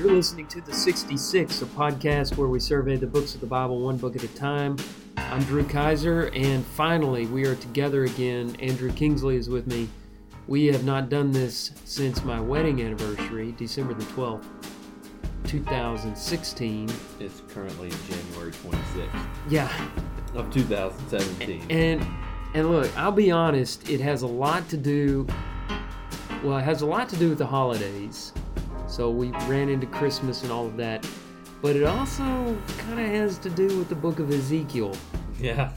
You're listening to The 66, a podcast where we survey the books of the Bible one book at a time. I'm Drew Kaiser, and finally, we are together again. Andrew Kingsley is with me. We have not done this since my wedding anniversary, December the 12th, 2016. It's currently January 26th Yeah, of 2017. and and look, I'll be honest, it has a lot to do. Well, it has a lot to do with the holidays. So we ran into Christmas and all of that, but it also kind of has to do with the book of Ezekiel. yeah,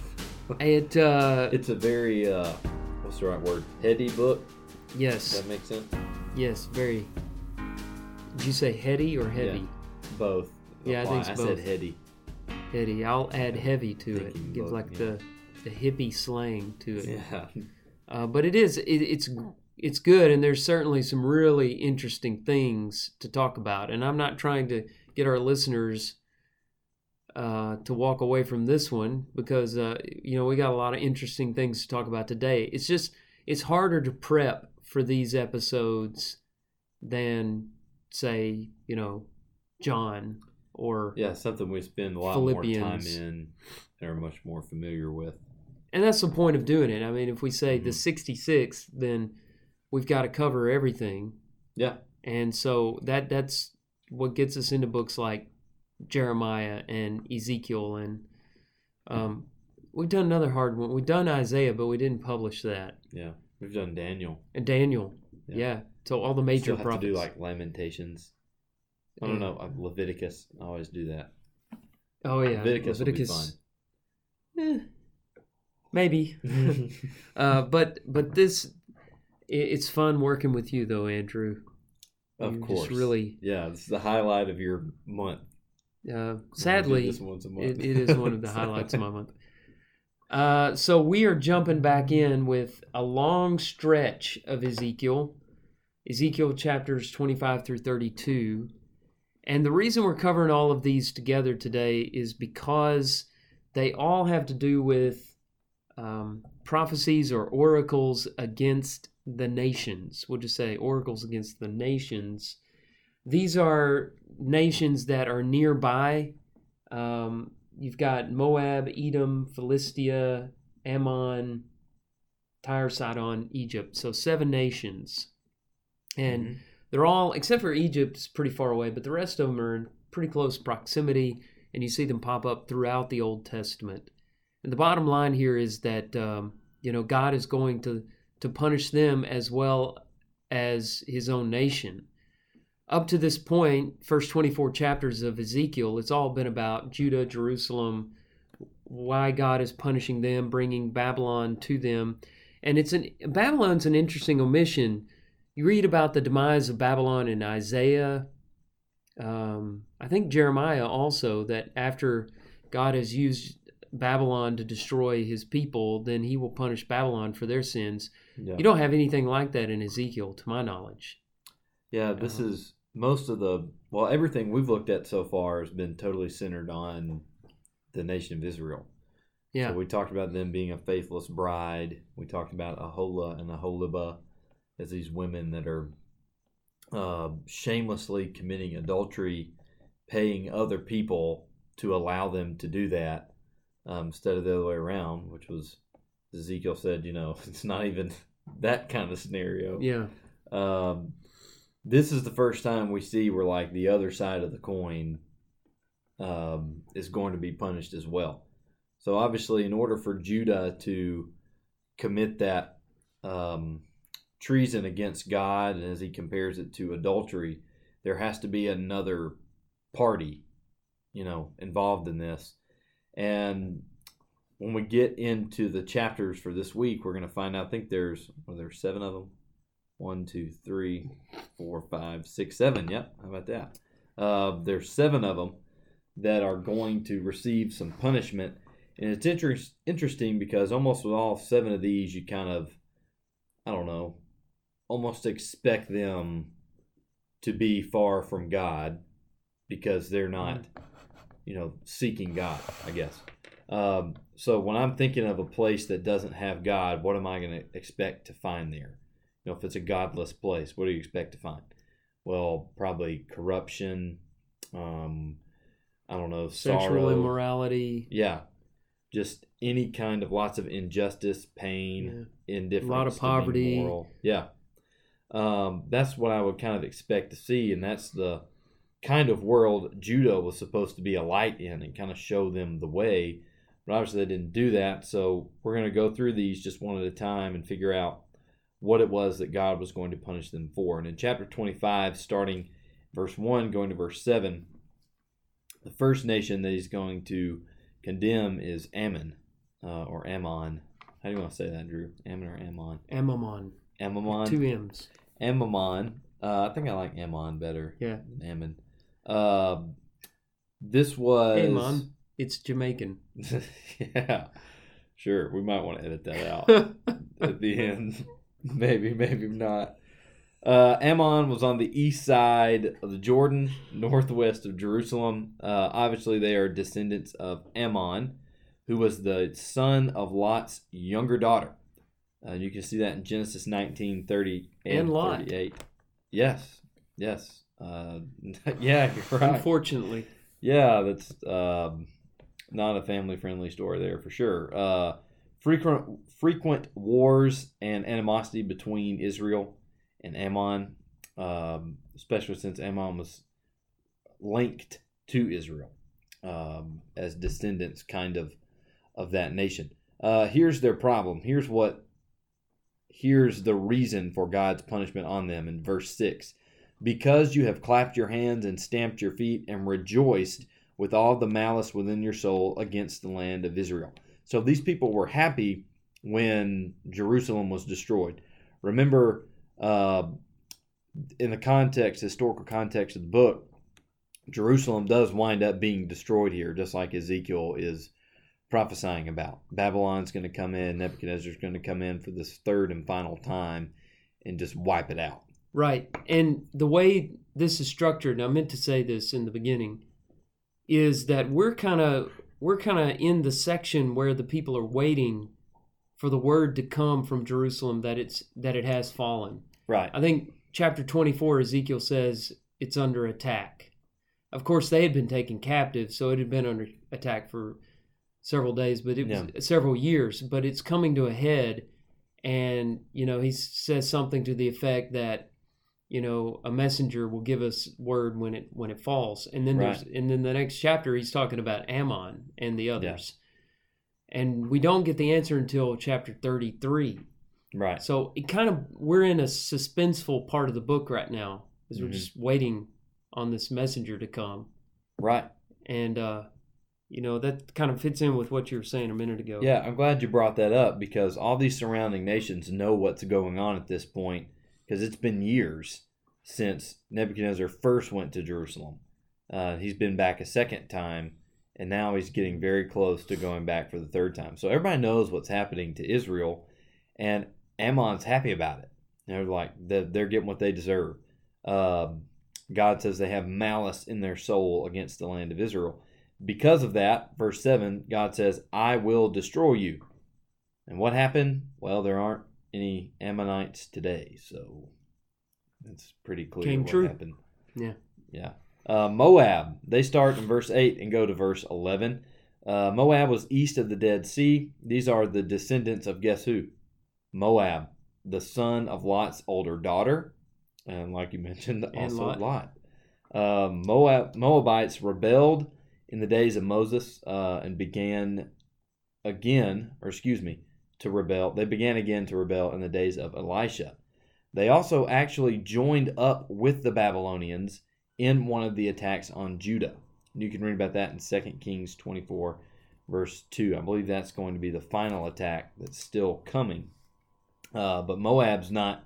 It uh, it's a very uh, what's the right word? Heady book. Does yes, that make sense? yes, very. Did you say heady or heavy? Both. Yeah, I think it's I both. said heady. Heady. I'll add heavy to it. Thinking Give like yeah. the the hippie slang to it. Yeah. Uh, but it is it, it's it's good, and there's certainly some really interesting things to talk about. And I'm not trying to get our listeners uh, to walk away from this one because uh, you know we got a lot of interesting things to talk about today. It's just it's harder to prep for these episodes than say you know John or Yeah, something we spend a lot more time in and are much more familiar with. And that's the point of doing it. I mean, if we say the Mhm. 66, then we've got to cover everything. Yeah. And so that that's what gets us into books like Jeremiah and Ezekiel and um, we've done another hard one. We've done Isaiah, but we didn't publish that. Yeah. We've done Daniel. And Daniel, yeah. Yeah. So all the major Still have prophets. to do like Lamentations. I don't know. Leviticus. I always do that. oh yeah, Leviticus, fun. eh, maybe. uh, but but this, it's fun working with you though, Andrew. of You course. really Yeah, it's the highlight of your month. Uh, sadly, this once a month. it, it is one of the highlights of my month. Uh, so we are jumping back in with a long stretch of Ezekiel, Ezekiel chapters 25 through 32. And the reason we're covering all of these together today is because they all have to do with um, prophecies or oracles against the nations. We'll just say oracles against the nations. These are nations that are nearby. Um, you've got Moab, Edom, Philistia, Ammon, Tyre, Sidon, Egypt. So seven nations. And Mhm. they're all, except for Egypt's pretty far away, but the rest of them are in pretty close proximity, and you see them pop up throughout the Old Testament. And the bottom line here is that um, you know God is going to to punish them as well as His own nation. Up to this point, first twenty four chapters of Ezekiel, it's all been about Judah, Jerusalem, why God is punishing them, bringing Babylon to them, and it's an Babylon's an interesting omission. You read about the demise of Babylon in Isaiah. Um, I think Jeremiah also that after God has used Babylon to destroy his people, then he will punish Babylon for their sins. Yeah. You don't have anything like that in Ezekiel, to my knowledge. Yeah, this Uh-huh. is most of the well, everything we've looked at so far has been totally centered on the nation of Israel. Yeah. So we talked about them being a faithless bride. We talked about Aholah and Aholibah as these women that are uh, shamelessly committing adultery, paying other people to allow them to do that um, instead of the other way around, which was Ezekiel said, you know, it's not even that kind of scenario yeah. um, this is the first time we see where like the other side of the coin um, is going to be punished as well. So obviously, in order for Judah to commit that um, treason against God, and as he compares it to adultery, there has to be another party, you know, involved in this. And when we get into the chapters for this week, we're going to find out. I think there's well, there's seven of them. One, two, three, four, five, six, seven. Yep. How about that? Uh, there's seven of them that are going to receive some punishment, and it's inter- interesting because almost with all seven of these, you kind of, I don't know, almost expect them to be far from God because they're not, you know, seeking God. I guess. Um, so when I'm thinking of a place that doesn't have God, what am I going to expect to find there? You know, if it's a godless place, what do you expect to find? well, probably corruption. Um, I don't know, Sexual sorrow. immorality. Yeah, just any kind of lots of injustice, pain, indifference, to be poverty. moral. Yeah, um, that's what I would kind of expect to see, and that's the kind of world Judah was supposed to be a light in and kind of show them the way. But obviously, they didn't do that. So we're going to go through these just one at a time and figure out what it was that God was going to punish them for. And in chapter 25, starting verse 1, going to verse 7, the first nation that he's going to condemn is Ammon uh, or Ammon. How do you want to say that, Drew? Ammon or Ammon? Ammon. Ammon. Two M's. Ammon. Uh, I think I like Ammon better Yeah. than Ammon. Uh, this was Amon. It's Jamaican. yeah, sure. We might want to edit that out at the end. maybe, maybe not. Uh, Ammon was on the east side of the Jordan, northwest of Jerusalem. Uh, obviously, they are descendants of Ammon, who was the son of Lot's younger daughter. Uh, you can see that in Genesis 19, 30 and, And Lot. 38. Yes, yes. Uh, yeah, you're right. Unfortunately. Yeah, that's um, not a family friendly story there for sure. Uh, frequent frequent wars and animosity between Israel and Ammon, um, especially since Ammon was linked to Israel um, as descendants, kind of of that nation. Uh, here's their problem. Here's what. Here's the reason for God's punishment on them in verse six because you have clapped your hands and stamped your feet and rejoiced with all the malice within your soul against the land of Israel. So these people were happy when Jerusalem was destroyed. Remember, uh, in the context, historical context of the book, Jerusalem does wind up being destroyed here, just like Ezekiel is prophesying about. Babylon's going to come in, Nebuchadnezzar's going to come in for this third and final time and just wipe it out. Right. And the way this is structured, and I meant to say this in the beginning, is that we're kind of we're kind of in the section where the people are waiting for the word to come from Jerusalem that it's that it has fallen. Right. I think chapter 24 Ezekiel says it's under attack. Of course they had been taken captive, so it had been under attack for several days, but it was several years, but it's coming to a head and you know he says something to the effect that you know a messenger will give us word when it when it falls. And then there's and then the next chapter he's talking about ammon and the others. And we don't get the answer until chapter 33 Right. so it kind of we're in a suspenseful part of the book right now because we're Mhm. just waiting on this messenger to come. Right. and uh you know that kind of fits in with what you were saying a minute ago. Yeah, I'm glad you brought that up because all these surrounding nations know what's going on at this point because it's been years since Nebuchadnezzar first went to Jerusalem. Uh, he's been back a second time, and now he's getting very close to going back for the third time. So everybody knows what's happening to Israel, and Ammon's happy about it. They're like they're, getting what they deserve. Um, God says they have malice in their soul against the land of Israel. Because of that, verse 7, God says, I will destroy you. And what happened? Well, there aren't any Ammonites today, so it's pretty clear Came what true. happened. Yeah. Yeah. Uh, Moab, they start in verse 8 and go to verse 11. Uh, Moab was east of the Dead Sea. These are the descendants of guess who? Moab, the son of Lot's older daughter. And like you mentioned, And also Lot. Lot. Uh, Moab, Moabites rebelled in the days of Moses uh, and began again, or excuse me, to rebel. They began again to rebel in the days of Elisha. They also actually joined up with the Babylonians in one of the attacks on Judah. You can read about that in 2 Kings 24, verse 2. I believe that's going to be the final attack that's still coming. Uh, but Moab's not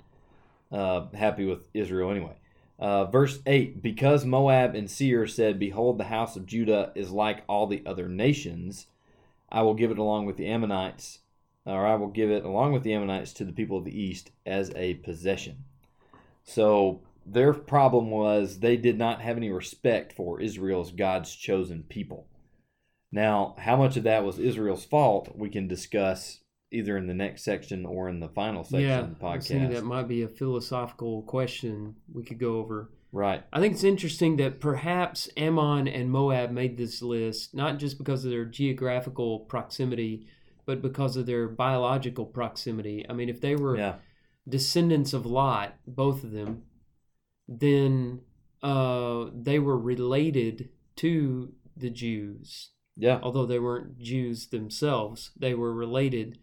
uh, happy with Israel anyway. Uh, verse 8 Because Moab and Seir said, Behold, the house of Judah is like all the other nations, I will give it along with the Ammonites, or I will give it along with the Ammonites to the people of the east as a possession. So their problem was they did not have any respect for Israel as God's chosen people. Now, how much of that was Israel's fault, we can discuss either in the next section or in the final section yeah, of the I was thinking podcast. that might be a philosophical question we could go over. Right. I think it's interesting that perhaps Ammon and Moab made this list not just because of their geographical proximity, but because of their biological proximity. I mean, if they were Yeah. descendants of Lot, both of them, then uh, they were related to the Jews. Yeah. Although they weren't Jews themselves, they were related,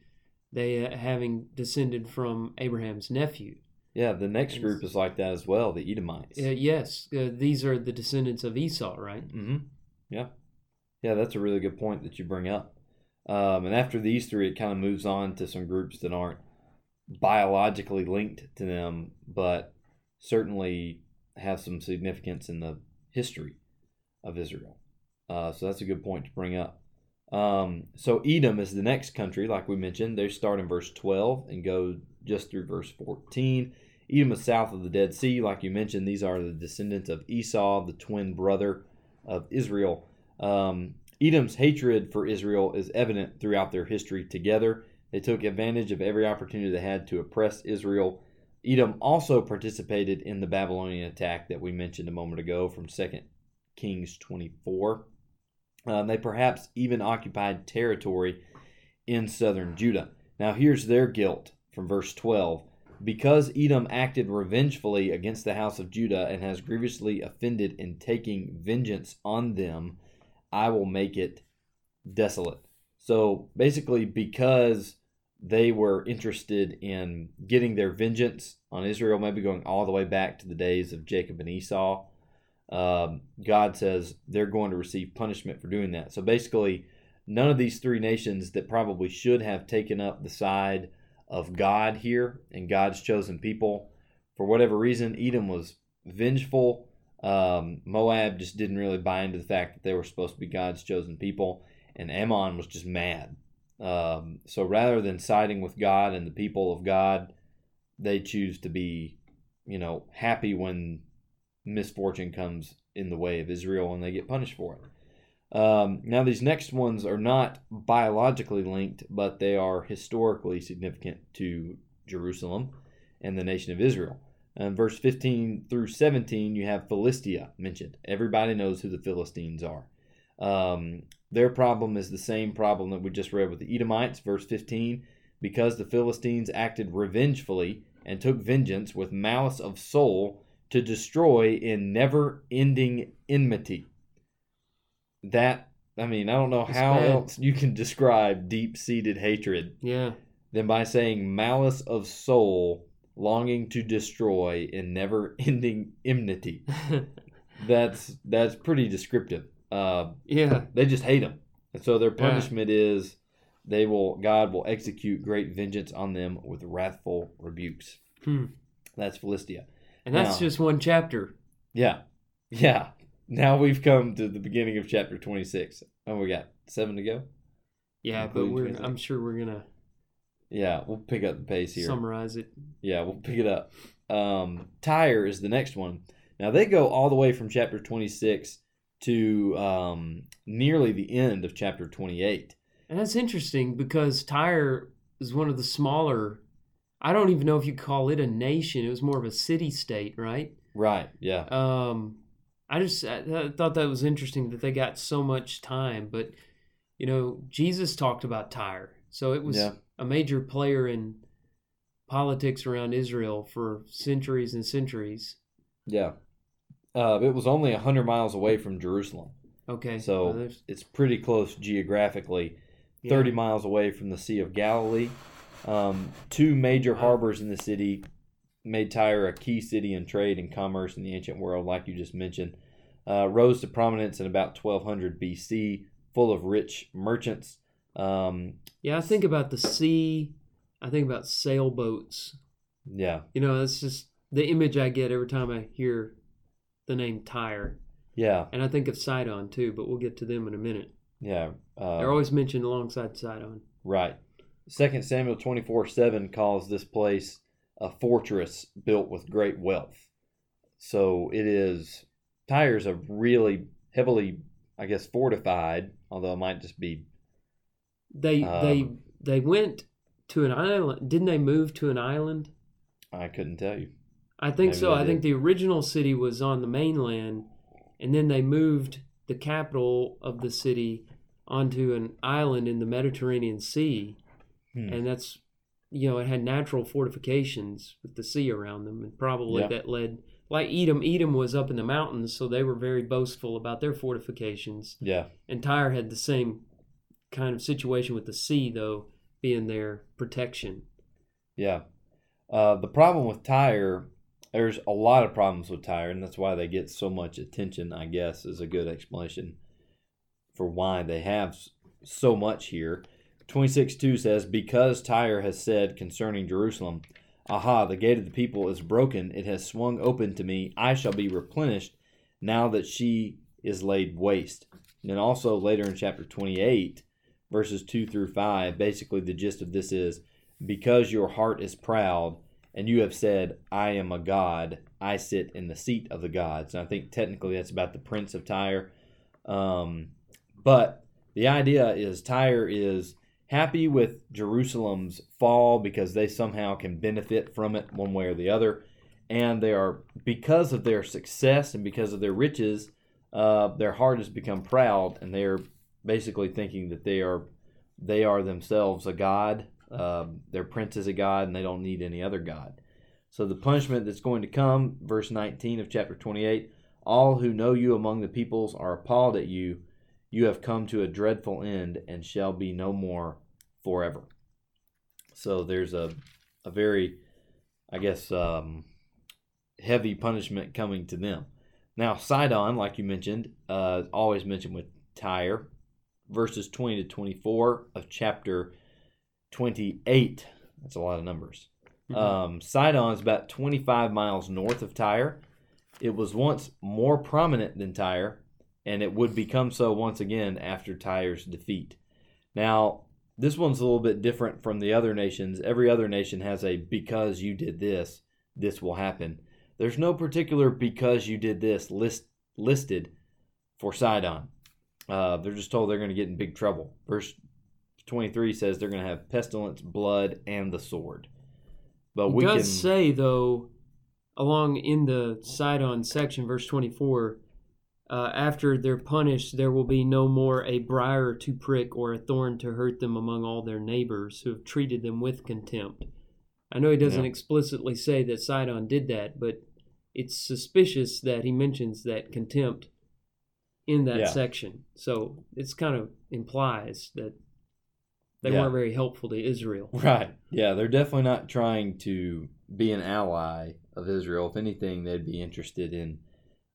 they uh, having descended from Abraham's nephew. Yeah. The next group is like that as well, the Edomites. Uh, yes, uh, these are the descendants of Esau, right? hmm Yeah. Yeah, that's a really good point that you bring up. Um, and after these three, it kind of moves on to some groups that aren't biologically linked to them, but certainly have some significance in the history of Israel. Uh, so that's a good point to bring up. Um, so Edom is the next country, like we mentioned. They start in verse 12 and go just through verse 14. Edom is south of the Dead Sea, like you mentioned. These are the descendants of Esau, the twin brother of Israel. Um, Edom's hatred for Israel is evident throughout their history together. They took advantage of every opportunity they had to oppress Israel. Edom also participated in the Babylonian attack that we mentioned a moment ago from 2 Kings 24. Um, they perhaps even occupied territory in southern Judah. Now, here's their guilt from verse 12. Because Edom acted revengefully against the house of Judah and has grievously offended in taking vengeance on them, I will make it desolate. So basically, because they were interested in getting their vengeance on Israel, maybe going all the way back to the days of Jacob and Esau, um, God says they're going to receive punishment for doing that. So basically, none of these three nations that probably should have taken up the side of God here and God's chosen people, for whatever reason, Edom was vengeful. Um, Moab just didn't really buy into the fact that they were supposed to be God's chosen people, and Ammon was just mad. Um, so rather than siding with God and the people of God, they choose to be, you know, happy when misfortune comes in the way of Israel and they get punished for it. Um, now, these next ones are not biologically linked, but they are historically significant to Jerusalem and the nation of Israel. In verse 15 through 17, you have Philistia mentioned. Everybody knows who the Philistines are. Um, their problem is the same problem that we just read with the Edomites, verse 15. Because the Philistines acted revengefully and took vengeance with malice of soul to destroy in never ending enmity. That, I mean, I don't know It's how bad. else you can describe deep seated hatred Yeah. than by saying malice of soul, longing to destroy in never ending enmity. That's that's pretty descriptive. Uh, yeah. they just hate them, and so their Yeah. punishment is they will God will execute great vengeance on them with wrathful rebukes. Hmm. That's Philistia. And that's Now- just one chapter. Yeah, yeah. Now we've come to the beginning of chapter twenty six. Oh, we got seven to go. Yeah, but we're 26. I'm sure we're gonna Yeah, we'll pick up the pace here. summarize it. Yeah, we'll pick it up. Um, Tyre is the next one. Now they go all the way from chapter 26 to um, nearly the end of chapter 28. And that's interesting because Tyre is one of the smaller. I don't even know if you call it a nation. It was more of a city state, right? Right. Yeah. Um, I just I, I thought that was interesting that they got so much time. But you know, Jesus talked about Tyre, so it was Yeah. A major player in politics around Israel for centuries and centuries. Yeah. Uh, it was only 100 miles away from Jerusalem. Okay, So well, it's pretty close geographically. yeah. 30 miles away from the Sea of Galilee. Um, two major harbors in the city made Tyre a key city in trade and commerce in the ancient world, like you just mentioned. Uh, rose to prominence in about 1200 BC, full of rich merchants. Um, Yeah, I think about the sea. I think about sailboats. yeah, You know, that's just the image I get every time I hear the name Tyre. yeah, And I think of Sidon too, but we'll get to them in a minute. yeah. They're Uh, always mentioned alongside Sidon. right. Second Samuel 24 7 calls this place a fortress built with great wealth. So it is, Tyre's a really heavily, I guess, fortified, although it might just be They they Um, they went to an island. Didn't they move to an island? I couldn't tell you. I think Maybe so. they I think the original city was on the mainland, and then they moved the capital of the city onto an island in the Mediterranean Sea, Hmm. and that's you know it had natural fortifications with the sea around them, and probably that led like Edom. Edom was up in the mountains, so they were very boastful about their fortifications, Yeah. and Tyre had the same kind of situation with the sea, though being their protection. Yeah. Uh, the problem with Tyre, there's a lot of problems with Tyre, and that's why they get so much attention, I guess, is a good explanation for why they have so much here. 26 2 says, Because Tyre has said concerning Jerusalem, Aha, the gate of the people is broken, it has swung open to me, I shall be replenished now that she is laid waste. And also later in chapter 28, verses 2 through 5, basically the gist of this is, because your heart is proud and you have said i am a god i sit in the seat of the gods and i think technically that's about the prince of tyre. Um, but the idea is tyre is happy with jerusalem's fall because they somehow can benefit from it one way or the other. And they are because of their success and because of their riches uh, their heart has become proud and they're basically thinking that they are they are themselves a god um, their prince is a god and they don't need any other god. So the punishment that's going to come, verse 19 of chapter 28 all who know you among the peoples are appalled at you. You have come to a dreadful end and shall be no more forever. So there's a, a very, I guess, um, heavy punishment coming to them. Now, Sidon, like you mentioned, uh, always mentioned with Tyre, verses 20 to 24 of chapter 28. That's a lot of numbers. Mhm. Um, Sidon is about 25 miles north of Tyre. It was once more prominent than Tyre, and it would become so once again after Tyre's defeat. Now, this one's a little bit different from the other nations. Every other nation has a because you did this, this will happen. There's no particular because you did this list listed for Sidon. Uh, they're just told they're going to get in big trouble. Verse 23 says they're going to have pestilence, blood, and the sword. But It we does can say though, along in the Sidon section, verse twenty-four, uh, after they're punished, there will be no more a briar to prick or a thorn to hurt them among all their neighbors who have treated them with contempt. I know he doesn't Yeah. explicitly say that Sidon did that, but it's suspicious that he mentions that contempt in that Yeah. section. So it's kind of implies that they Yeah. weren't very helpful to Israel. Right. Yeah, they're definitely not trying to be an ally of Israel. If anything, they'd be interested in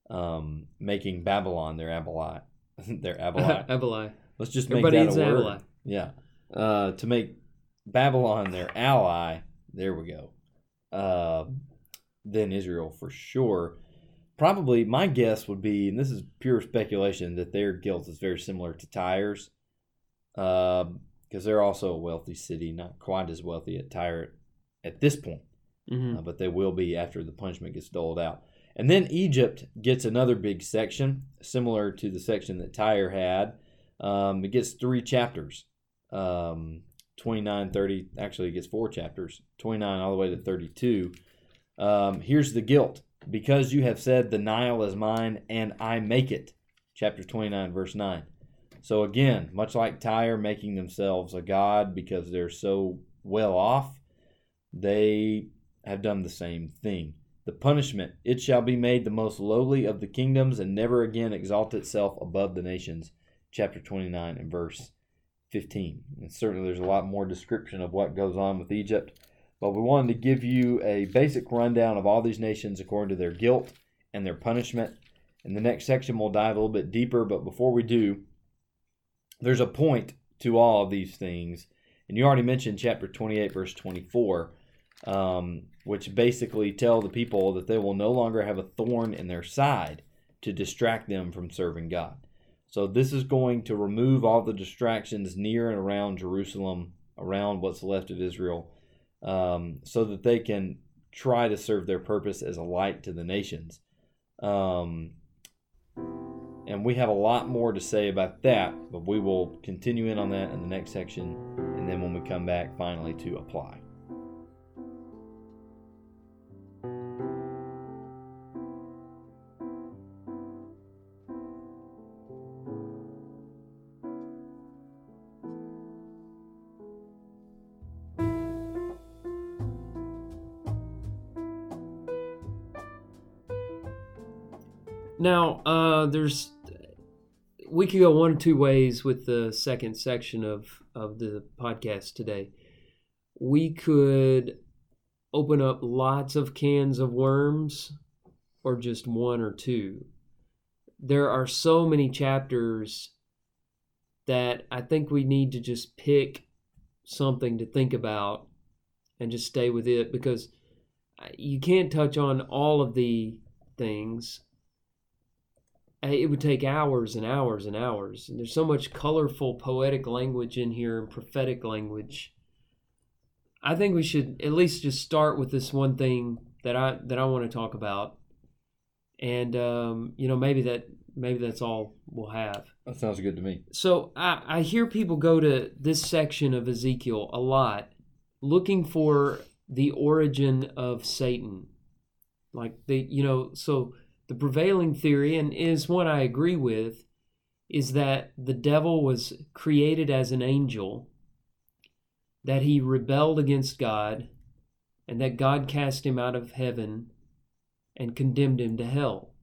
um, making Babylon their ally. their ally. Abelai. Let's just make Everybody that a word. Abelai. Yeah. Uh, to make Babylon their ally, there we go. Uh, then Israel for sure. Probably my guess would be, and this is pure speculation, that their guilt is very similar to Tyre's, because they're also a wealthy city, not quite as wealthy at Tyre at this point, Mhm. uh, but they will be after the punishment gets doled out. And then Egypt gets another big section, similar to the section that Tyre had. Um, it gets three chapters, um, 29, 30, actually, it gets four chapters, 29 all the way to 32. Um, here's the guilt because you have said, The Nile is mine and I make it. Chapter 29, verse 9. So, again, much like Tyre making themselves a god because they're so well off, they have done the same thing. The punishment it shall be made the most lowly of the kingdoms and never again exalt itself above the nations. Chapter 29 and verse 15. And certainly there's a lot more description of what goes on with Egypt, but we wanted to give you a basic rundown of all these nations according to their guilt and their punishment. In the next section, we'll dive a little bit deeper, but before we do, there's a point to all of these things. And you already mentioned chapter 28, verse 24, um, which basically tell the people that they will no longer have a thorn in their side to distract them from serving God. So this is going to remove all the distractions near and around Jerusalem, around what's left of Israel, um, so that they can try to serve their purpose as a light to the nations. Um, and we have a lot more to say about that, but we will continue in on that in the next section, and then when we come back, finally to apply. Now, uh, there's we could go one or two ways with the second section of of the podcast today. We could open up lots of cans of worms, or just one or two. There are so many chapters that I think we need to just pick something to think about and just stay with it because you can't touch on all of the things it would take hours and hours and hours. And there's so much colorful poetic language in here and prophetic language. I think we should at least just start with this one thing that I that I want to talk about, and um, you know maybe that maybe that's all we'll have. That sounds good to me. So I, I hear people go to this section of Ezekiel a lot, looking for the origin of Satan, like the you know so the prevailing theory, and is one I agree with, is that the devil was created as an angel, that he rebelled against God, and that God cast him out of heaven and condemned him to hell,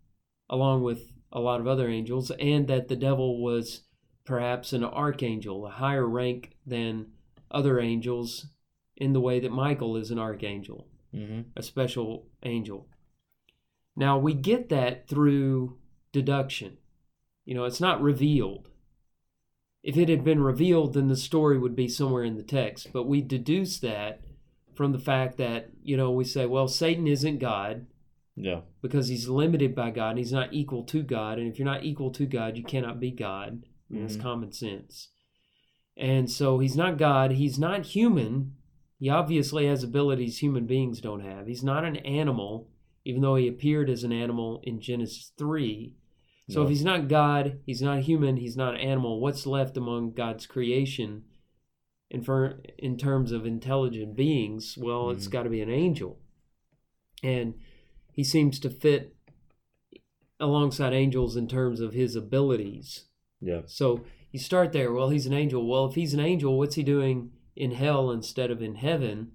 along with a lot of other angels, and that the devil was perhaps an archangel, a higher rank than other angels, in the way that Michael is an archangel, mm-hmm. a special angel. Now, we get that through deduction. You know, it's not revealed. If it had been revealed, then the story would be somewhere in the text. But we deduce that from the fact that, you know, we say, well, Satan isn't God. Yeah. Because he's limited by God and he's not equal to God. And if you're not equal to God, you cannot be God. Mm-hmm. That's common sense. And so he's not God. He's not human. He obviously has abilities human beings don't have. He's not an animal even though he appeared as an animal in Genesis 3. So no. if he's not God, he's not human, he's not an animal, what's left among God's creation in, for, in terms of intelligent beings? Well, mm-hmm. it's got to be an angel. And he seems to fit alongside angels in terms of his abilities. Yeah. So you start there. Well, he's an angel. Well, if he's an angel, what's he doing in hell instead of in heaven?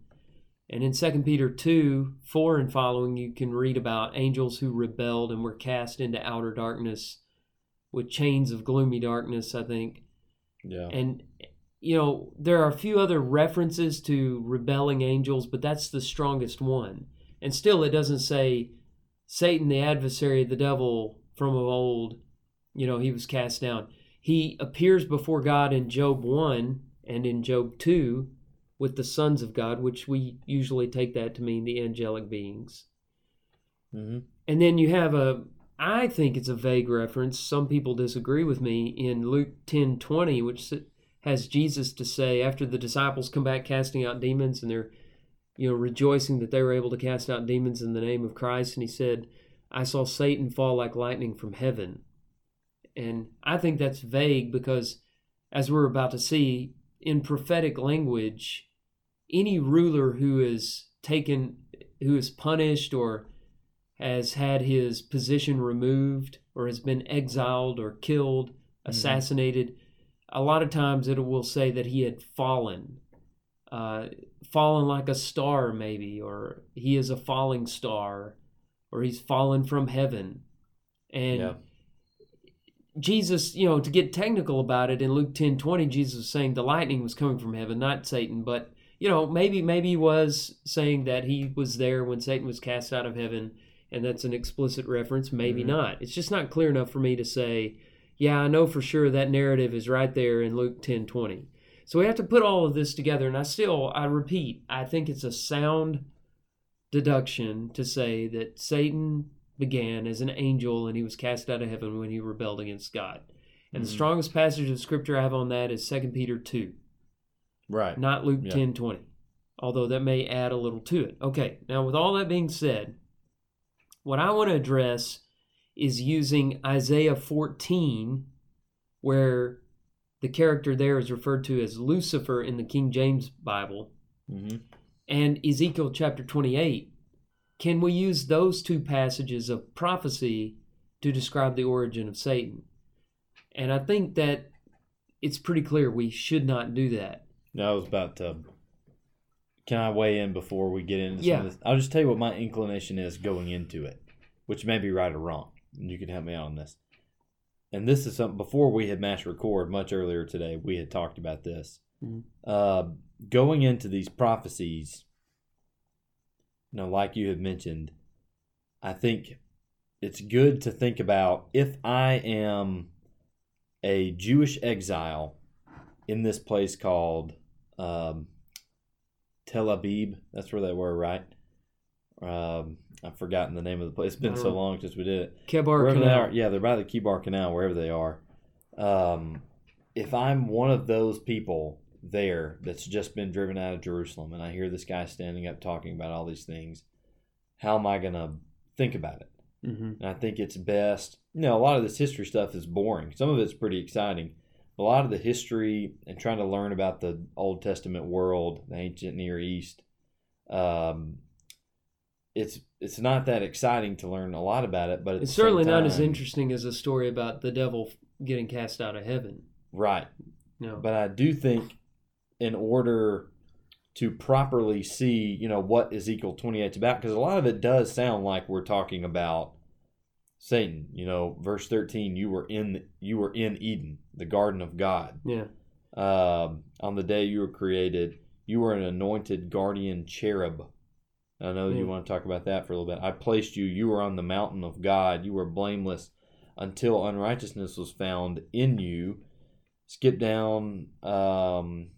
And in 2 Peter 2 4 and following, you can read about angels who rebelled and were cast into outer darkness with chains of gloomy darkness, I think. Yeah. And, you know, there are a few other references to rebelling angels, but that's the strongest one. And still, it doesn't say Satan, the adversary, the devil from of old, you know, he was cast down. He appears before God in Job 1 and in Job 2 with the sons of God, which we usually take that to mean the angelic beings. Mm-hmm. And then you have a, I think it's a vague reference. Some people disagree with me in Luke ten twenty, which has Jesus to say after the disciples come back casting out demons and they're, you know, rejoicing that they were able to cast out demons in the name of Christ. And he said, I saw Satan fall like lightning from heaven. And I think that's vague because, as we're about to see, in prophetic language, any ruler who is taken, who is punished or has had his position removed or has been exiled or killed, mm-hmm. assassinated, mm-hmm. a lot of times it will say that he had fallen, uh, fallen like a star, maybe, or he is a falling star, or he's fallen from heaven. And yeah. Jesus, you know, to get technical about it, in Luke 10 20, Jesus was saying the lightning was coming from heaven, not Satan, but you know, maybe maybe he was saying that he was there when Satan was cast out of heaven, and that's an explicit reference. Maybe mm-hmm. not. It's just not clear enough for me to say, yeah, I know for sure that narrative is right there in Luke ten twenty. So we have to put all of this together, and I still, I repeat, I think it's a sound deduction to say that Satan began as an angel and he was cast out of heaven when he rebelled against God. And mm-hmm. the strongest passage of scripture I have on that is 2 Peter 2. Right. Not Luke yeah. 10 20. Although that may add a little to it. Okay, now with all that being said, what I want to address is using Isaiah 14, where the character there is referred to as Lucifer in the King James Bible, mm-hmm. and Ezekiel chapter 28. Can we use those two passages of prophecy to describe the origin of Satan? And I think that it's pretty clear we should not do that. No, I was about to. Can I weigh in before we get into yeah. some of this? I'll just tell you what my inclination is going into it, which may be right or wrong. and you can help me out on this. And this is something before we had mass record much earlier today. We had talked about this. Mhm. Uh, going into these prophecies, you know, like you have mentioned, I think it's good to think about if I am a Jewish exile in this place called um, Tel Aviv. That's where they were, right? Um, I've forgotten the name of the place. It's been so long since we did it. Kebar Wherever they Canal. are, yeah, they're by the Kibar Canal, wherever they are. Um, if I'm one of those people there that's just been driven out of Jerusalem, and I hear this guy standing up talking about all these things, how am I gonna think about it? hmm And I think it's best. You know, a lot of this history stuff is boring. Some of it's pretty exciting. A lot of the history and trying to learn about the Old Testament world, the ancient Near East, um, it's it's not that exciting to learn a lot about it. But It's certainly not as interesting as a story about the devil getting cast out of heaven. right? No. But I do think in order to properly see, you know, what Ezekiel 28 is about, because a lot of it does sound like we're talking about Satan. You know, verse 13, you were in you were in Eden, the garden of God. yeah. Um, on the day you were created, you were an anointed guardian cherub. I know you Hmm. want to talk about that for a little bit. I placed you, you were on the mountain of God. You were blameless until unrighteousness was found in you. Skip down. Um,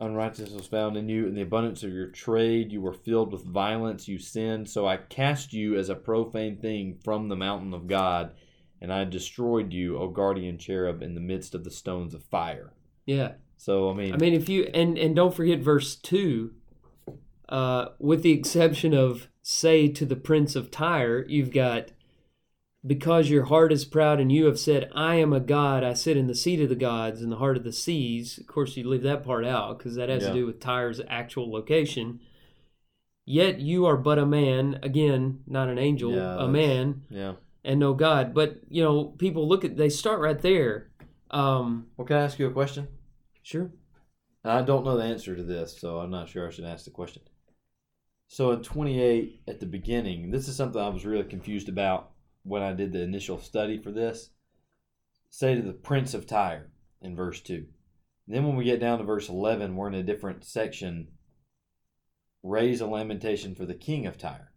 unrighteousness was found in you. In the abundance of your trade, you were filled with violence. You sinned. So I cast you as a profane thing from the mountain of God, and I destroyed you, O guardian cherub, in the midst of the stones of fire. Yeah. So I mean, I mean, if you and and don't forget verse two. Uh, with the exception of say to the prince of Tyre, you've got because your heart is proud and you have said, I am a god, I sit in the seat of the gods in the heart of the seas. Of course, you leave that part out because that has Yeah. to do with Tyre's actual location. Yet you are but a man, again, not an angel, Yeah, a man, yeah. and no God. But, you know, people look at, they start right there. Um, Well, can I ask you a question? sure. I don't know the answer to this, so I'm not sure I should ask the question. So in 28, at the beginning, this is something I was really confused about when I did the initial study for this. Say to the Prince of Tyre in verse 2. Then when we get down to verse 11, we're in a different section. Raise a lamentation for the King of Tyre.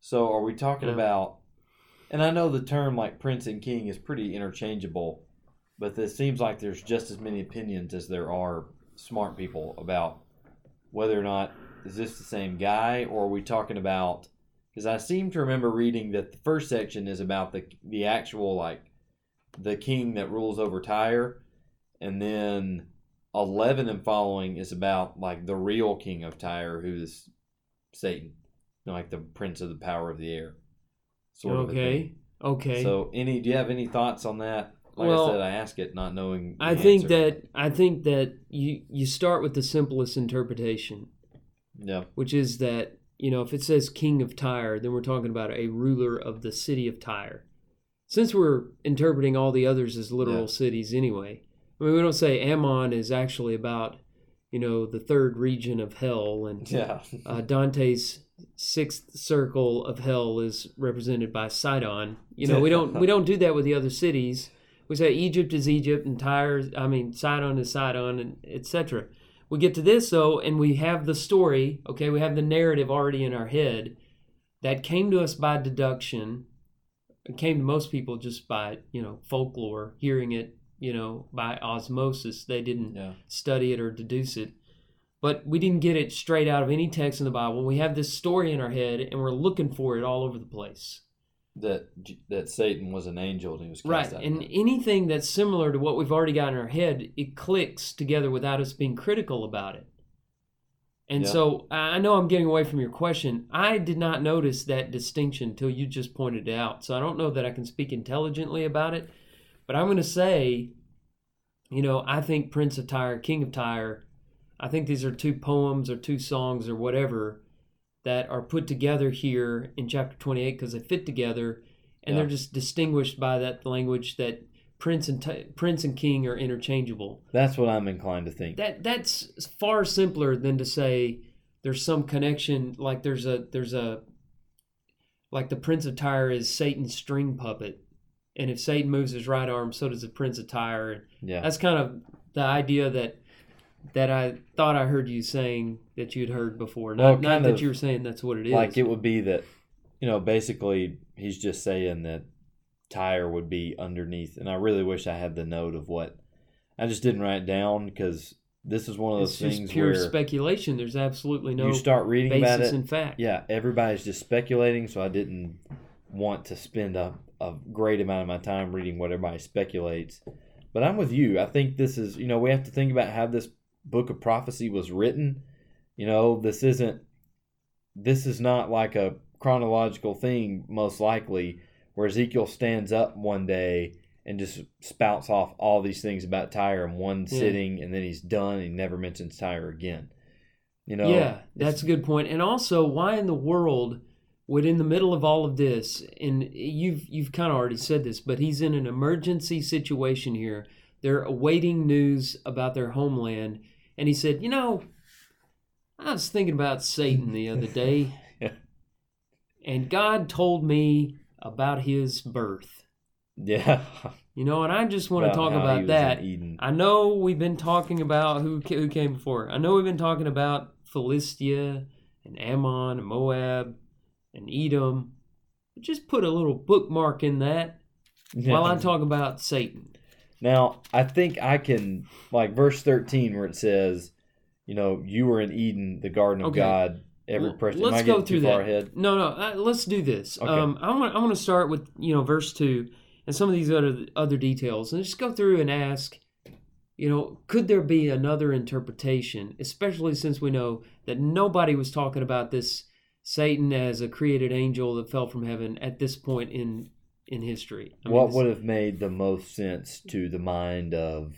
So are we talking Yeah. about, and I know the term like Prince and King is pretty interchangeable, but it seems like there's just as many opinions as there are smart people about whether or not is this the same guy or are we talking about because I seem to remember reading that the first section is about the the actual like the king that rules over Tyre and then 11 and following is about like the real king of Tyre who's Satan like the prince of the power of the air sort of okay. thing. Okay. So any do you have any thoughts on that? Like Well, I said, I ask it not knowing. I think answer. that I think that you you start with the simplest interpretation, yeah, which is that you know if it says king of Tyre, then we're talking about a ruler of the city of Tyre. Since we're interpreting all the others as literal Yeah. cities anyway, I mean we don't say Ammon is actually about you know the third region of hell, and yeah, uh, Dante's sixth circle of hell is represented by Sidon. You know we don't we don't do that with the other cities. We say Egypt is Egypt and Tyre, I mean Sidon is Sidon, and etc. We get to this though, and we have the story. Okay, we have the narrative already in our head that came to us by deduction. It came to most people just by you know folklore, hearing it you know by osmosis. They didn't yeah, study it or deduce it. But we didn't get it straight out of any text in the Bible. We have this story in our head and we're looking for it all over the place. That that Satan was an angel and he was cast Right. And anything that's similar to what we've already got in our head, it clicks together without us being critical about it. And Yeah. so I know I'm getting away from your question. I did not notice that distinction until you just pointed it out. So I don't know that I can speak intelligently about it. But I'm going to say, you know, I think Prince of Tyre, King of Tyre, I think these are two poems or two songs or whatever that are put together here in chapter 28 because they fit together and Yeah. they're just distinguished by that language that prince and ti- prince and king are interchangeable. That's what I'm inclined to think. That that's far simpler than to say there's some connection like there's a there's a like the Prince of Tyre is Satan's string puppet, and if Satan moves his right arm, so does the Prince of Tyre. Yeah. That's kind of the idea that that I thought I heard you saying that you'd heard before. Not, Well, not that you were saying that's what it is. like it would be that, you know, basically he's just saying that Tyre would be underneath. And I really wish I had the note of what I just didn't write it down because this is one of those it's things pure speculation. There's absolutely no you start reading about basis it. in fact. yeah, everybody's just speculating. So I didn't want to spend a, a great amount of my time reading what everybody speculates. But I'm with you. I think this is, you know, we have to think about how this book of prophecy was written. You know, this isn't, this is not like a chronological thing, most likely, where Ezekiel stands up one day and just spouts off all these things about Tyre in one Yeah. sitting and then he's done and he never mentions Tyre again. You know, yeah, that's a good point. And also, why in the world would, in the middle of all of this, and you've you've kind of already said this, but he's in an emergency situation here. They're awaiting news about their homeland, and he said, "You know, I was thinking about Satan the other day, Yeah. and God told me about his birth. Yeah. You know, and I just want to talk about that." I know we've been talking about who who came before. I know we've been talking about Philistia and Ammon and Moab and Edom. But just put a little bookmark in that while I talk about Satan. Now, I think I can like verse 13 where it says, you know, you were in Eden, the garden of Okay. God. Every Well, person. let's go through that. ahead? No, no. Uh, let's do this. Okay. Um, I want I want to start with you know verse two and some of these other other details, and just go through and ask, you know, could there be another interpretation, especially since we know that nobody was talking about this Satan as a created angel that fell from heaven at this point in in history. I mean, what would have made the most sense to the mind of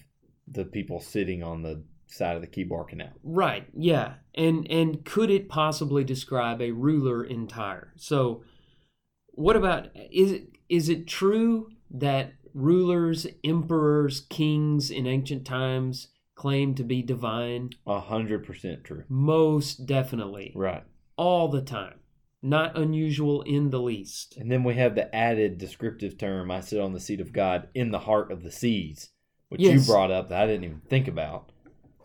the people sitting on the side of the Chebar Canal? Right. Yeah. And and could it possibly describe a ruler in Tyre? So, what about is it is it true that rulers, emperors, kings in ancient times claimed to be divine? A hundred percent true. Most definitely, Right. all the time. Not unusual in the least. And then we have the added descriptive term, I sit on the seat of God in the heart of the seas, which Yes. you brought up that I didn't even think about.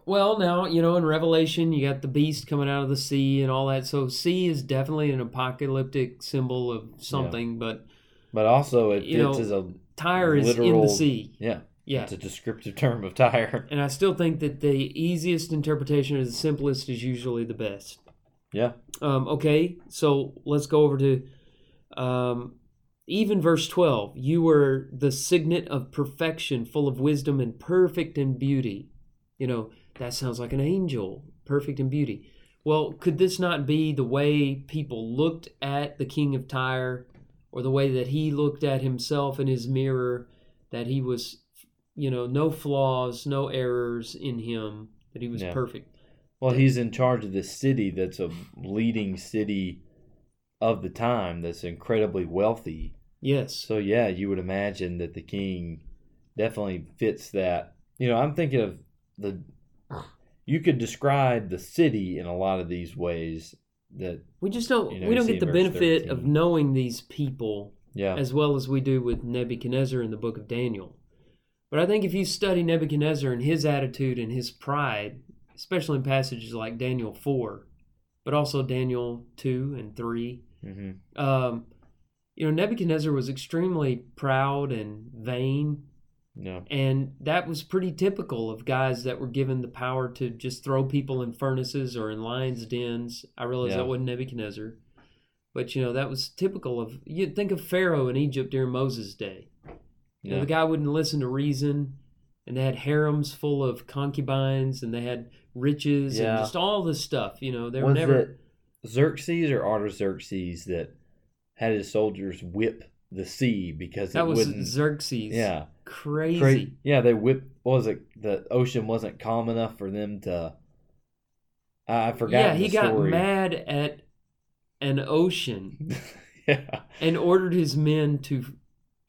Well, now, you know, in Revelation, you got the beast coming out of the sea and all that. So, sea is definitely an apocalyptic symbol of something, but But also it You fits know, as a Tyre is in the sea. yeah, Yeah. it's a descriptive term of Tyre. And I still think that the easiest interpretation or the simplest is usually the best. Yeah. Um, okay, so let's go over to um, even verse 12. You were the signet of perfection, full of wisdom and perfect in beauty. You know, that sounds like an angel, perfect in beauty. Well, could this not be the way people looked at the king of Tyre or the way that he looked at himself in his mirror, that he was, you know, no flaws, no errors in him, that he was Yeah. perfect? Well, he's in charge of this city that's a leading city of the time that's incredibly wealthy. Yes. So yeah, you would imagine that the king definitely fits that. You know, I'm thinking of the you could describe the city in a lot of these ways that We just don't You know, we don't get the benefit of knowing these people yeah. as well as we do with Nebuchadnezzar in the book of Daniel. But I think if you study Nebuchadnezzar and his attitude and his pride, especially in passages like Daniel 4, but also Daniel 2 and 3, hmm um, you know, Nebuchadnezzar was extremely proud and vain, Yeah. and that was pretty typical of guys that were given the power to just throw people in furnaces or in lions' dens. I realize Yeah. that wasn't Nebuchadnezzar, but you know that was typical of. You think of Pharaoh in Egypt during Moses' day. You know, the guy wouldn't listen to reason, and they had harems full of concubines, and they had riches Yeah. and just all this stuff. You know, they were Was never. it Xerxes or Artaxerxes that had his soldiers whip the sea because that it was? Xerxes. yeah. crazy. Cra- yeah, they whipped. Was it? The ocean wasn't calm enough for them to. I forgot. yeah, he got story. mad at an ocean yeah, and ordered his men to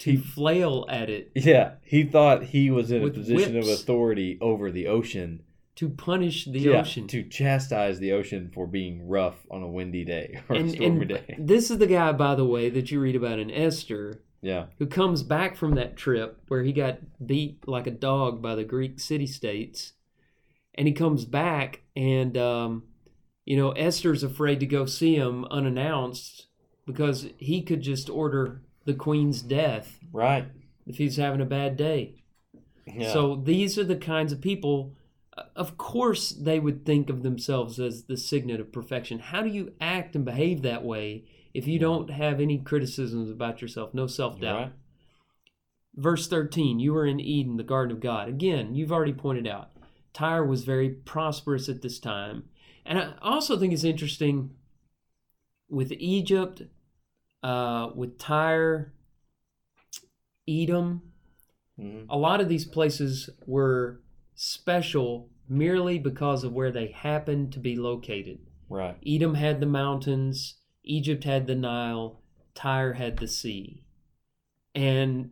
to flail at it yeah. He thought he was in a position of authority over the ocean to punish the Yeah, ocean. to chastise the ocean for being rough on a windy day or a and, stormy and day. this is the guy, by the way, that you read about in Esther, Yeah, who comes back from that trip where he got beat like a dog by the Greek city states. And he comes back, and, um, you know, Esther's afraid to go see him unannounced because he could just order the queen's death right. if he's having a bad day. Yeah. So these are the kinds of people. uh, Of course, they would think of themselves as the signet of perfection. How do you act and behave that way if you don't have any criticisms about yourself, no self doubt? Right. Verse 13, you were in Eden, the garden of God. Again, you've already pointed out, Tyre was very prosperous at this time. And I also think it's interesting with Egypt, uh, with Tyre, Edom, Mhm. a lot of these places were special merely because of where they happened to be located. Right. Edom had the mountains, Egypt had the Nile, Tyre had the sea. And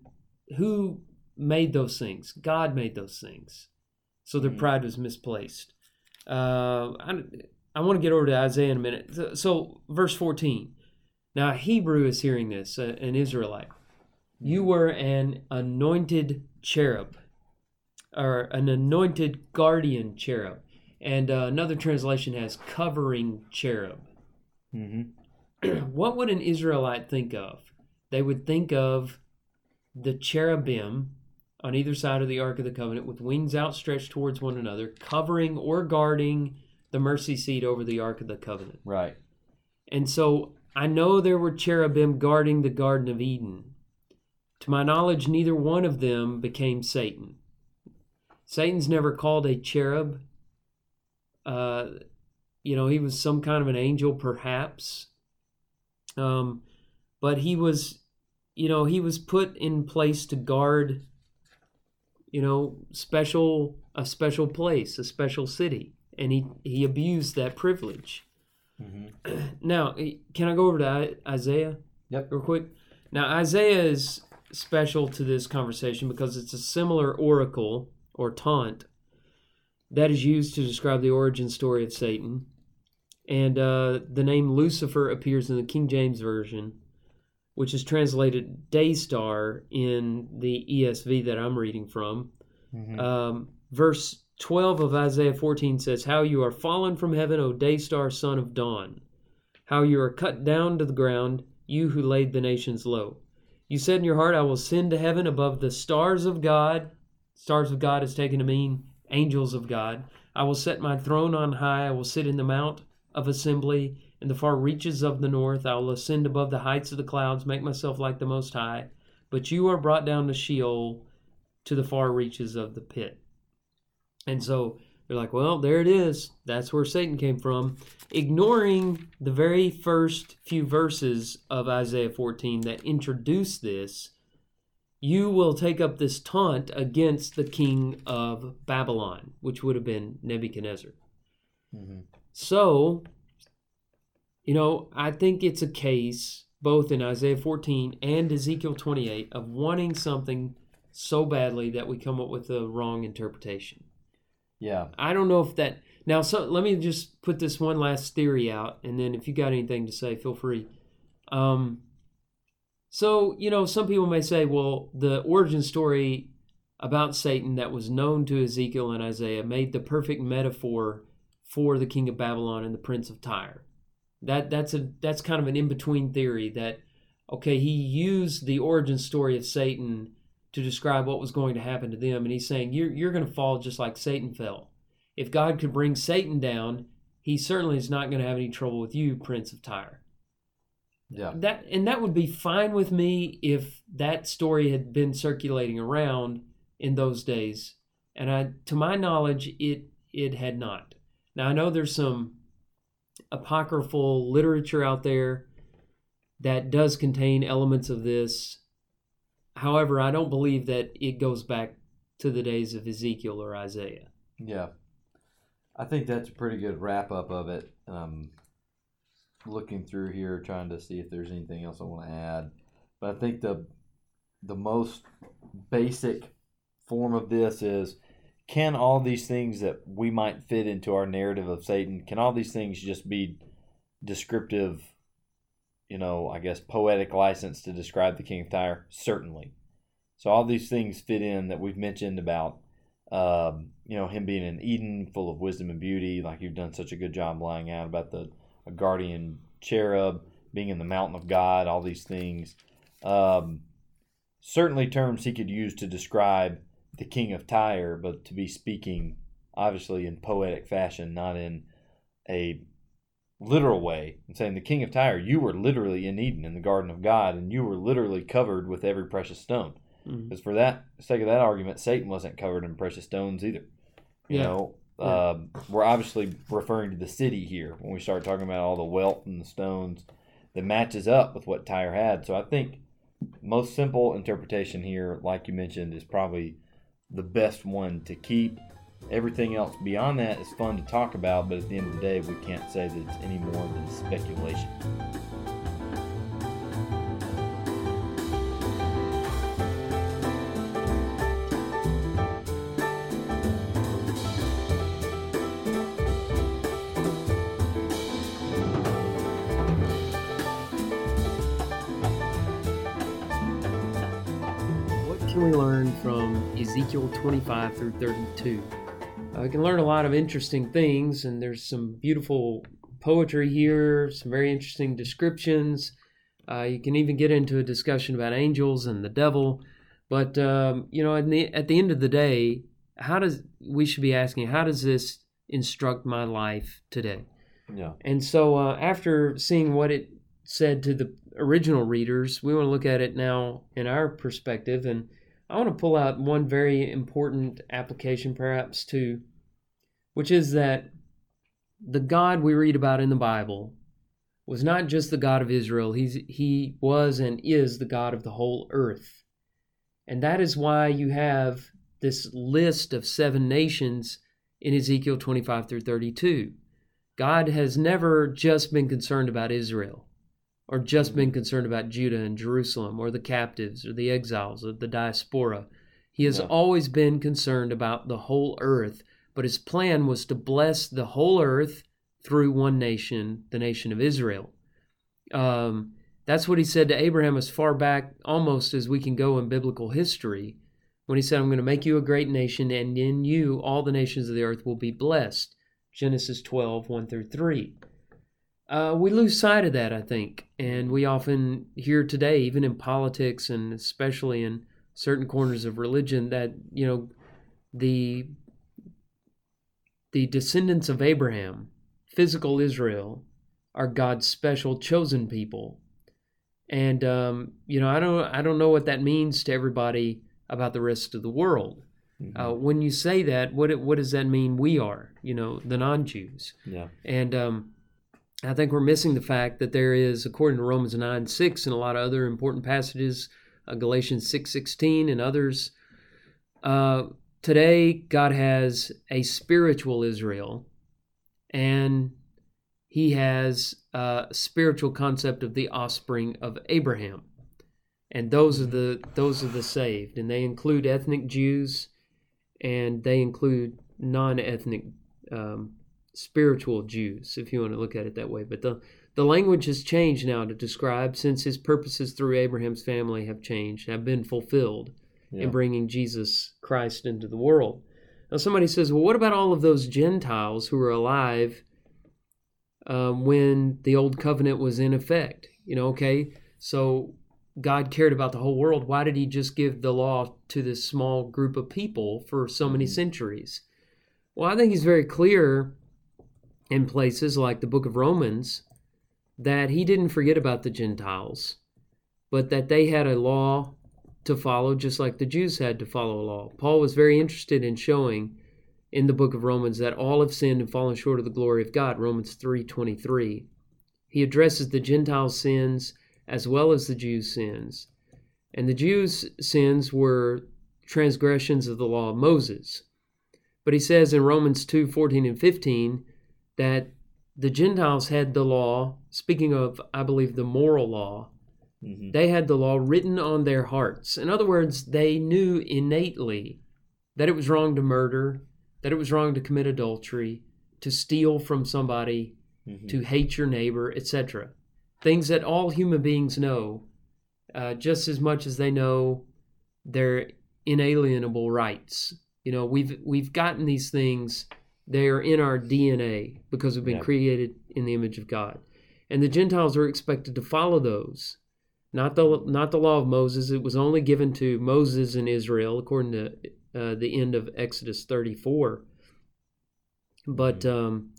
who made those things? God made those things. So their Mhm. pride was misplaced. Uh, I, I want to get over to Isaiah in a minute. So, so verse 14. Now, a Hebrew is hearing this, uh, an Israelite. You were an anointed cherub, or an anointed guardian cherub. And uh, another translation has covering cherub. Mm-hmm. what would an Israelite think of? They would think of the cherubim on either side of the Ark of the Covenant with wings outstretched towards one another, covering or guarding the mercy seat over the Ark of the Covenant. Right. And so I know there were cherubim guarding the Garden of Eden. To my knowledge, neither one of them became Satan. Satan's never called a cherub. Uh, you know, he was some kind of an angel, perhaps. Um, but he was, you know, he was put in place to guard, you know, special a special place, a special city, and he he abused that privilege. Mm-hmm. Now, eh, can I go over to Isaiah? Yep. Real quick. Now, Isaiah is special to this conversation because it's a similar oracle or taunt that is used to describe the origin story of Satan. And uh, the name Lucifer appears in the King James Version, which is translated day star in the ESV that I'm reading from. Mm-hmm. Um, verse 12 of Isaiah 14 says, How you are fallen from heaven, O day star, son of dawn. How you are cut down to the ground, you who laid the nations low. You said in your heart, I will ascend to heaven above the stars of God. Stars of God is taken to mean angels of God. I will set my throne on high. I will sit in the mount of assembly in the far reaches of the north. I will ascend above the heights of the clouds, make myself like the Most High. But you are brought down to Sheol, to the far reaches of the pit. And so they're like, well, there it is. That's where Satan came from. Ignoring the very first few verses of Isaiah 14 that introduce this, you will take up this taunt against the king of Babylon, which would have been Nebuchadnezzar. Mm-hmm. So, you know, I think it's a case, both in Isaiah 14 and Ezekiel 28, of wanting something so badly that we come up with a wrong interpretation. Yeah. I don't know if that. Now, so let me just put this one last theory out, and then if you got anything to say, feel free. Um, so, you know, some people may say, well, the origin story about Satan that was known to Ezekiel and Isaiah made the perfect metaphor for the king of Babylon and the prince of Tyre. That that's a that's kind of an in between theory that okay, he used the origin story of Satan to describe what was going to happen to them, and he's saying you're you're going to fall just like Satan fell. If God could bring Satan down, he certainly is not going to have any trouble with you, prince of Tyre. Yeah. That and that would be fine with me if that story had been circulating around in those days. And I to my knowledge it it had not. Now I know there's some apocryphal literature out there that does contain elements of this. However, I don't believe that it goes back to the days of Ezekiel or Isaiah. Yeah. I think that's a pretty good wrap up of it. Um, looking through here, trying to see if there's anything else I want to add. But I think the the most basic form of this is can all these things that we might fit into our narrative of Satan, can all these things just be descriptive, you know, I guess poetic license to describe the king of Tyre? Certainly. So all these things fit in that we've mentioned about, um, you know, him being in Eden, full of wisdom and beauty, like you've done such a good job laying out about the guardian cherub being in the mountain of God, all these things. Um, certainly terms he could use to describe the king of Tyre, but to be speaking obviously in poetic fashion, not in a literal way, and saying the king of Tyre, you were literally in Eden in the garden of God, and you were literally covered with every precious stone. Because mm-hmm. for that sake of that argument, Satan wasn't covered in precious stones either. You yeah. know, yeah. Uh, we're obviously referring to the city here when we start talking about all the wealth and the stones that matches up with what Tyre had. So I think most simple interpretation here, like you mentioned, is probably the best one to keep. Everything else beyond that is fun to talk about, but at the end of the day, we can't say that it's any more than speculation. What can we learn from Ezekiel 25 through 32. Uh, we can learn a lot of interesting things, and there's some beautiful poetry here, some very interesting descriptions. Uh, you can even get into a discussion about angels and the devil. But um, you know, at the, at the end of the day, how does we should be asking, how does this instruct my life today? Yeah. And so uh, after seeing what it said to the original readers, we want to look at it now in our perspective and I want to pull out one very important application, perhaps, too, which is that the God we read about in the Bible was not just the God of Israel, He's, He was and is the God of the whole earth. And that is why you have this list of seven nations in Ezekiel 25 through 32. God has never just been concerned about Israel or just been concerned about Judah and Jerusalem or the captives or the exiles or the diaspora. He has yeah. always been concerned about the whole earth, but his plan was to bless the whole earth through one nation, the nation of Israel. Um, that's what he said to Abraham as far back almost as we can go in biblical history when he said, I'm going to make you a great nation, and in you all the nations of the earth will be blessed. Genesis 12, 1 through 3. Uh, we lose sight of that, I think. And we often hear today, even in politics and especially in certain corners of religion, that, you know, the the descendants of Abraham, physical Israel, are God's special chosen people. And um, you know, I don't I don't know what that means to everybody about the rest of the world. Mm-hmm. Uh, when you say that, what what does that mean? We are, you know, the non-Jews. Yeah. And um, I think we're missing the fact that there is, according to Romans 9 6 and a lot of other important passages, uh, Galatians 6 16 and others, uh, today God has a spiritual Israel and he has a spiritual concept of the offspring of Abraham. And those are the those are the saved, and they include ethnic Jews, and they include non-ethnic um, spiritual Jews, if you want to look at it that way. But the, the language has changed now to describe since his purposes through Abraham's family have changed, have been fulfilled yeah. in bringing Jesus Christ into the world. Now, somebody says, well, what about all of those Gentiles who were alive um, when the old covenant was in effect? You know, okay, so God cared about the whole world. Why did he just give the law to this small group of people for so many mm-hmm. centuries? Well, I think he's very clear in places like the book of Romans that he didn't forget about the Gentiles, but that they had a law to follow just like the Jews had to follow a law. Paul was very interested in showing in the book of Romans that all have sinned and fallen short of the glory of God, Romans 3:23. He addresses the Gentiles' sins as well as the Jews' sins. And the Jews' sins were transgressions of the law of Moses. But he says in Romans 2:14 and 15 that the Gentiles had the law, speaking of, I believe, the moral law, mm-hmm. they had the law written on their hearts. In other words, they knew innately that it was wrong to murder, that it was wrong to commit adultery, to steal from somebody, Mhm. to hate your neighbor, etc. Things that all human beings know, uh, just as much as they know their inalienable rights. You know, we've we've gotten these things; they are in our DNA because we've been Yeah. created in the image of God, and the Gentiles are expected to follow those. Not the not the law of Moses. It was only given to Moses and Israel, according to uh, the end of Exodus thirty four. But um,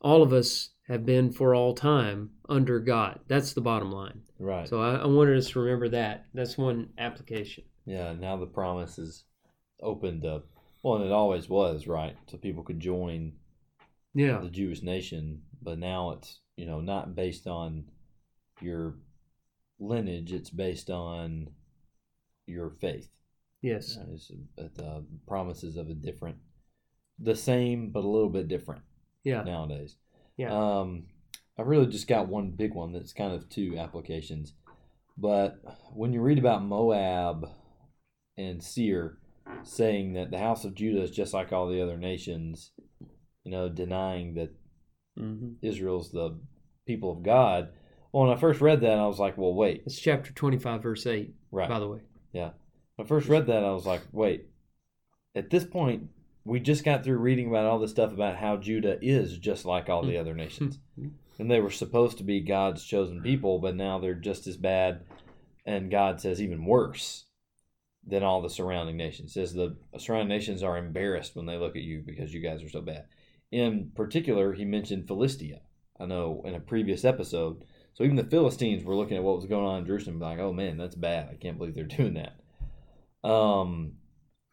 all of us have been for all time under God. That's the bottom line. Right. So I, I wanted us to remember that. That's one application. Yeah, now the promise is opened up. Well, and it always was, right? So people could join Yeah. the Jewish nation, but now it's, you know, not based on your lineage, it's based on your faith. Yes. Uh, It's uh, the promises of a different, the same, but a little bit different Yeah. nowadays. Yeah. Um, I really just got one big one that's kind of two applications. But when you read about Moab and Seir saying that the house of Judah is just like all the other nations, you know, denying that hmm Israel's the people of God. Well, when I first read that, I was like, well, wait. It's chapter 25, verse 8, Right. by the way. Yeah. When I first read that, I was like, wait. At this point, we just got through reading about all this stuff about how Judah is just like all the other nations. and they were supposed to be God's chosen people, but now they're just as bad, and God says even worse than all the surrounding nations. Says the surrounding nations are embarrassed when they look at you because you guys are so bad. In particular, he mentioned Philistia. I know in a previous episode. So even the Philistines were looking at what was going on in Jerusalem, like, "Oh man, that's bad. I can't believe they're doing that." Um,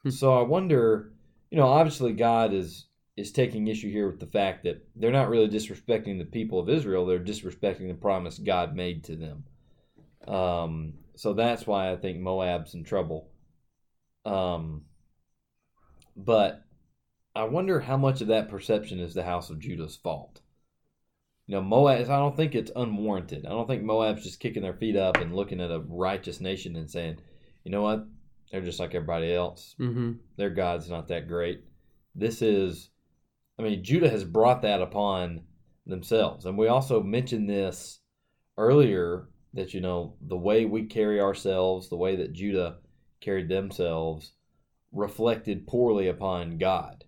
Hmm. so I wonder, you know, obviously God is is taking issue here with the fact that they're not really disrespecting the people of Israel; they're disrespecting the promise God made to them. Um, so that's why I think Moab's in trouble. Um, but I wonder how much of that perception is the house of Judah's fault. You know, Moab. I don't think it's unwarranted. I don't think Moab's just kicking their feet up and looking at a righteous nation and saying, "You know what? They're just like everybody else. hmm Their God's not that great." This is, I mean, Judah has brought that upon themselves, and we also mentioned this earlier that you know the way we carry ourselves, the way that Judah carried themselves, reflected poorly upon God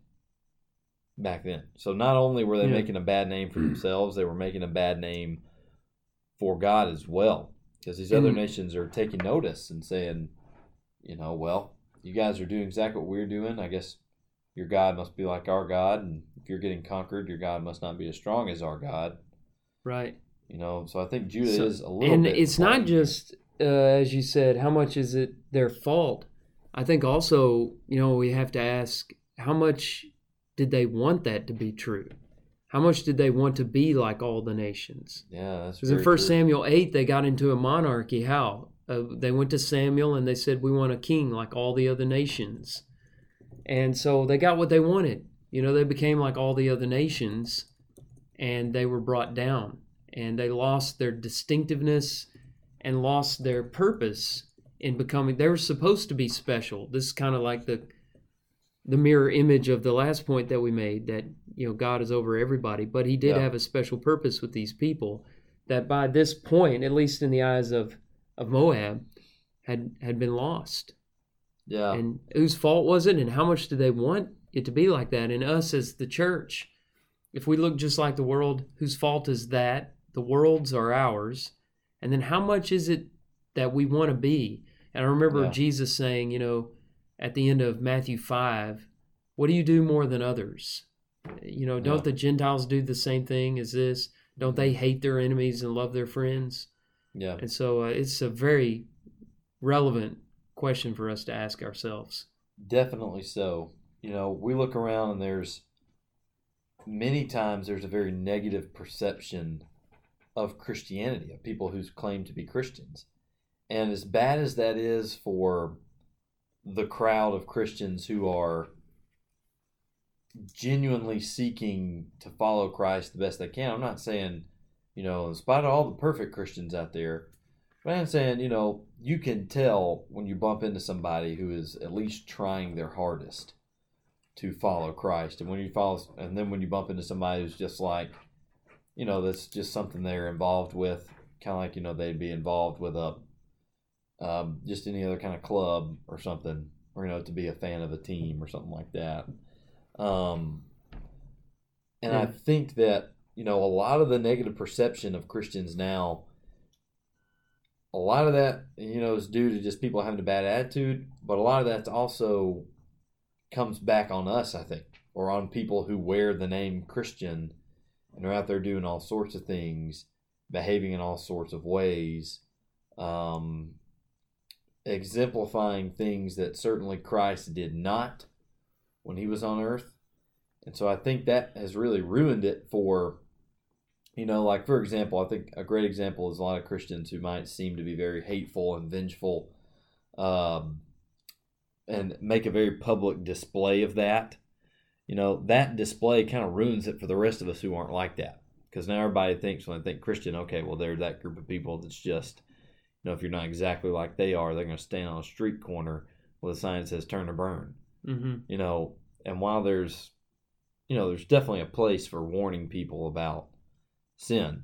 back then. So not only were they Yeah. making a bad name for themselves, they were making a bad name for God as well. Because these other And- nations are taking notice and saying, you know, well, you guys are doing exactly what we're doing. I guess your God must be like our God, and if you're getting conquered, your God must not be as strong as our God. Right. You know, so I think Judah So- is a little and it's not just uh, as you said how much is it their fault? I think also you know we have to ask how much did they want that to be true? How much did they want to be like all the nations? Yeah, that's because in first true. samuel 8 they got into a monarchy. How? Uh, they went to samuel and they said we want a king like all the other nations. And so they got what they wanted. You know they became like all the other nations and they were brought down and they lost their distinctiveness and lost their purpose in becoming they were supposed to be special. This is kind of like the the mirror image of the last point that we made that you know God is over everybody but he did Yeah. have a special purpose with these people that by this point at least in the eyes of of Moab had had been lost. Yeah, and whose fault was it and how much did they want it to be like that? And us as the church if we look just like the world whose fault is that? The world's are ours and then how much is it that we want to be and i remember Yeah. jesus saying you know at the end of matthew 5 what do you do more than others you know don't Yeah. the gentiles do the same thing as this don't they hate their enemies and love their friends yeah. and so uh, it's a very relevant question for us to ask ourselves. Definitely so. You know, we look around and there's many times there's a very negative perception of Christianity, of people who claim to be Christians. And as bad as that is for the crowd of Christians who are genuinely seeking to follow Christ the best they can, I'm not saying, you know, in spite of all the perfect Christians out there, but I'm saying, you know, you can tell when you bump into somebody who is at least trying their hardest to follow Christ. And when you follow, and then when you bump into somebody who's just like, you know, that's just something they're involved with, kind of like you know they'd be involved with a, um, just any other kind of club or something, or you know to be a fan of a team or something like that. Um, and I think that you know a lot of the negative perception of Christians now a lot of that, you know, is due to just people having a bad attitude, but a lot of that also comes back on us, I think, or on people who wear the name Christian and are out there doing all sorts of things, behaving in all sorts of ways, um, exemplifying things that certainly Christ did not when he was on earth. And so I think that has really ruined it for you know, like for example, I think a great example is a lot of Christians who might seem to be very hateful and vengeful, um, and make a very public display of that. You know, that display kind of ruins it for the rest of us who aren't like that. Because now everybody thinks when they think Christian, okay, well, they're that group of people that's just, you know, if you're not exactly like they are, they're going to stand on a street corner with a sign that says turn or burn Mm-hmm. you know and while there's you know there's definitely a place for warning people about sin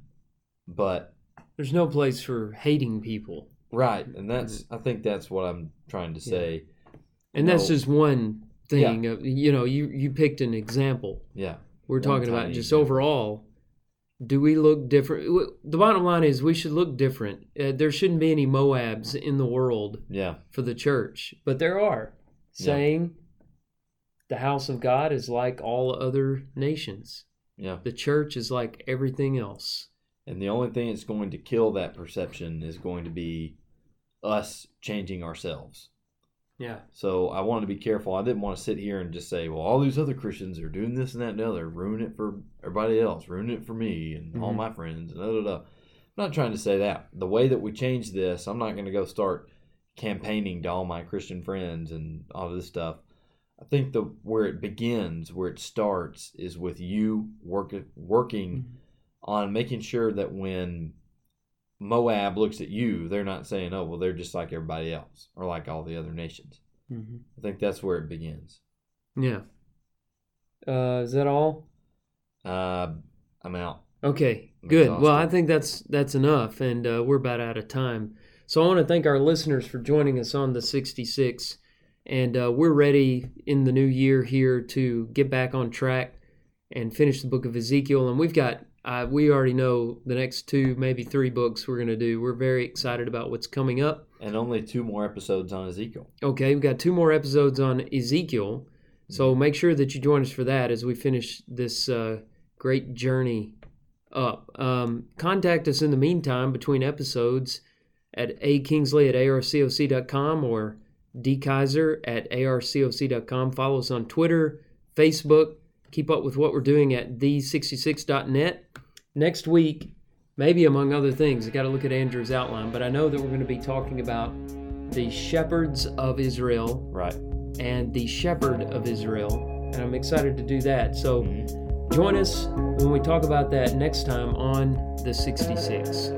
but There's no place for hating people, right and that's i think that's what i'm trying to say and that's No. just one thing. Of, you know, you you picked an example. yeah We're One talking about just example. overall. Do we look different? The bottom line is we should look different. Uh, there shouldn't be any Moabs in the world yeah for the church, but there are Yeah. saying the house of God is like all other nations. yeah The church is like everything else. and the only thing that's going to kill that perception is going to be us changing ourselves Yeah. So I wanted to be careful. I didn't want to sit here and just say, well, all these other Christians are doing this and that and the other, ruin it for everybody else, ruin it for me and all Mhm. my friends, and da da da. I'm not trying to say that. The way that we change this, I'm not going to go start campaigning to all my Christian friends and all this stuff. I think the where it begins, where it starts, is with you work, working on making sure that when Moab looks at you, they're not saying, "Oh, well, they're just like everybody else or like all the other nations." hmm I think that's where it begins. Yeah. Uh, is that all? Uh, I'm out. Okay, I'm good. Well, I think that's that's enough, and uh, we're about out of time. So I want to thank our listeners for joining us on the 66, and uh, we're ready in the new year here to get back on track and finish the book of Ezekiel. And we've got uh, we already know the next two, maybe three books we're going to do. We're very excited about what's coming up. And only two more episodes on Ezekiel. Okay, we've got two more episodes on Ezekiel. So make sure that you join us for that as we finish this uh, great journey up. Um, contact us in the meantime between episodes at akingsley at arcoc.com or dkaiser at arcoc.com. Follow us on Twitter, Facebook. Keep up with what we're doing at the66.net. Next week, maybe among other things, I got to look at Andrew's outline, but I know that we're going to be talking about the shepherds of Israel Right. and the shepherd of Israel. And I'm excited to do that. So Mhm. join us when we talk about that next time on the 66.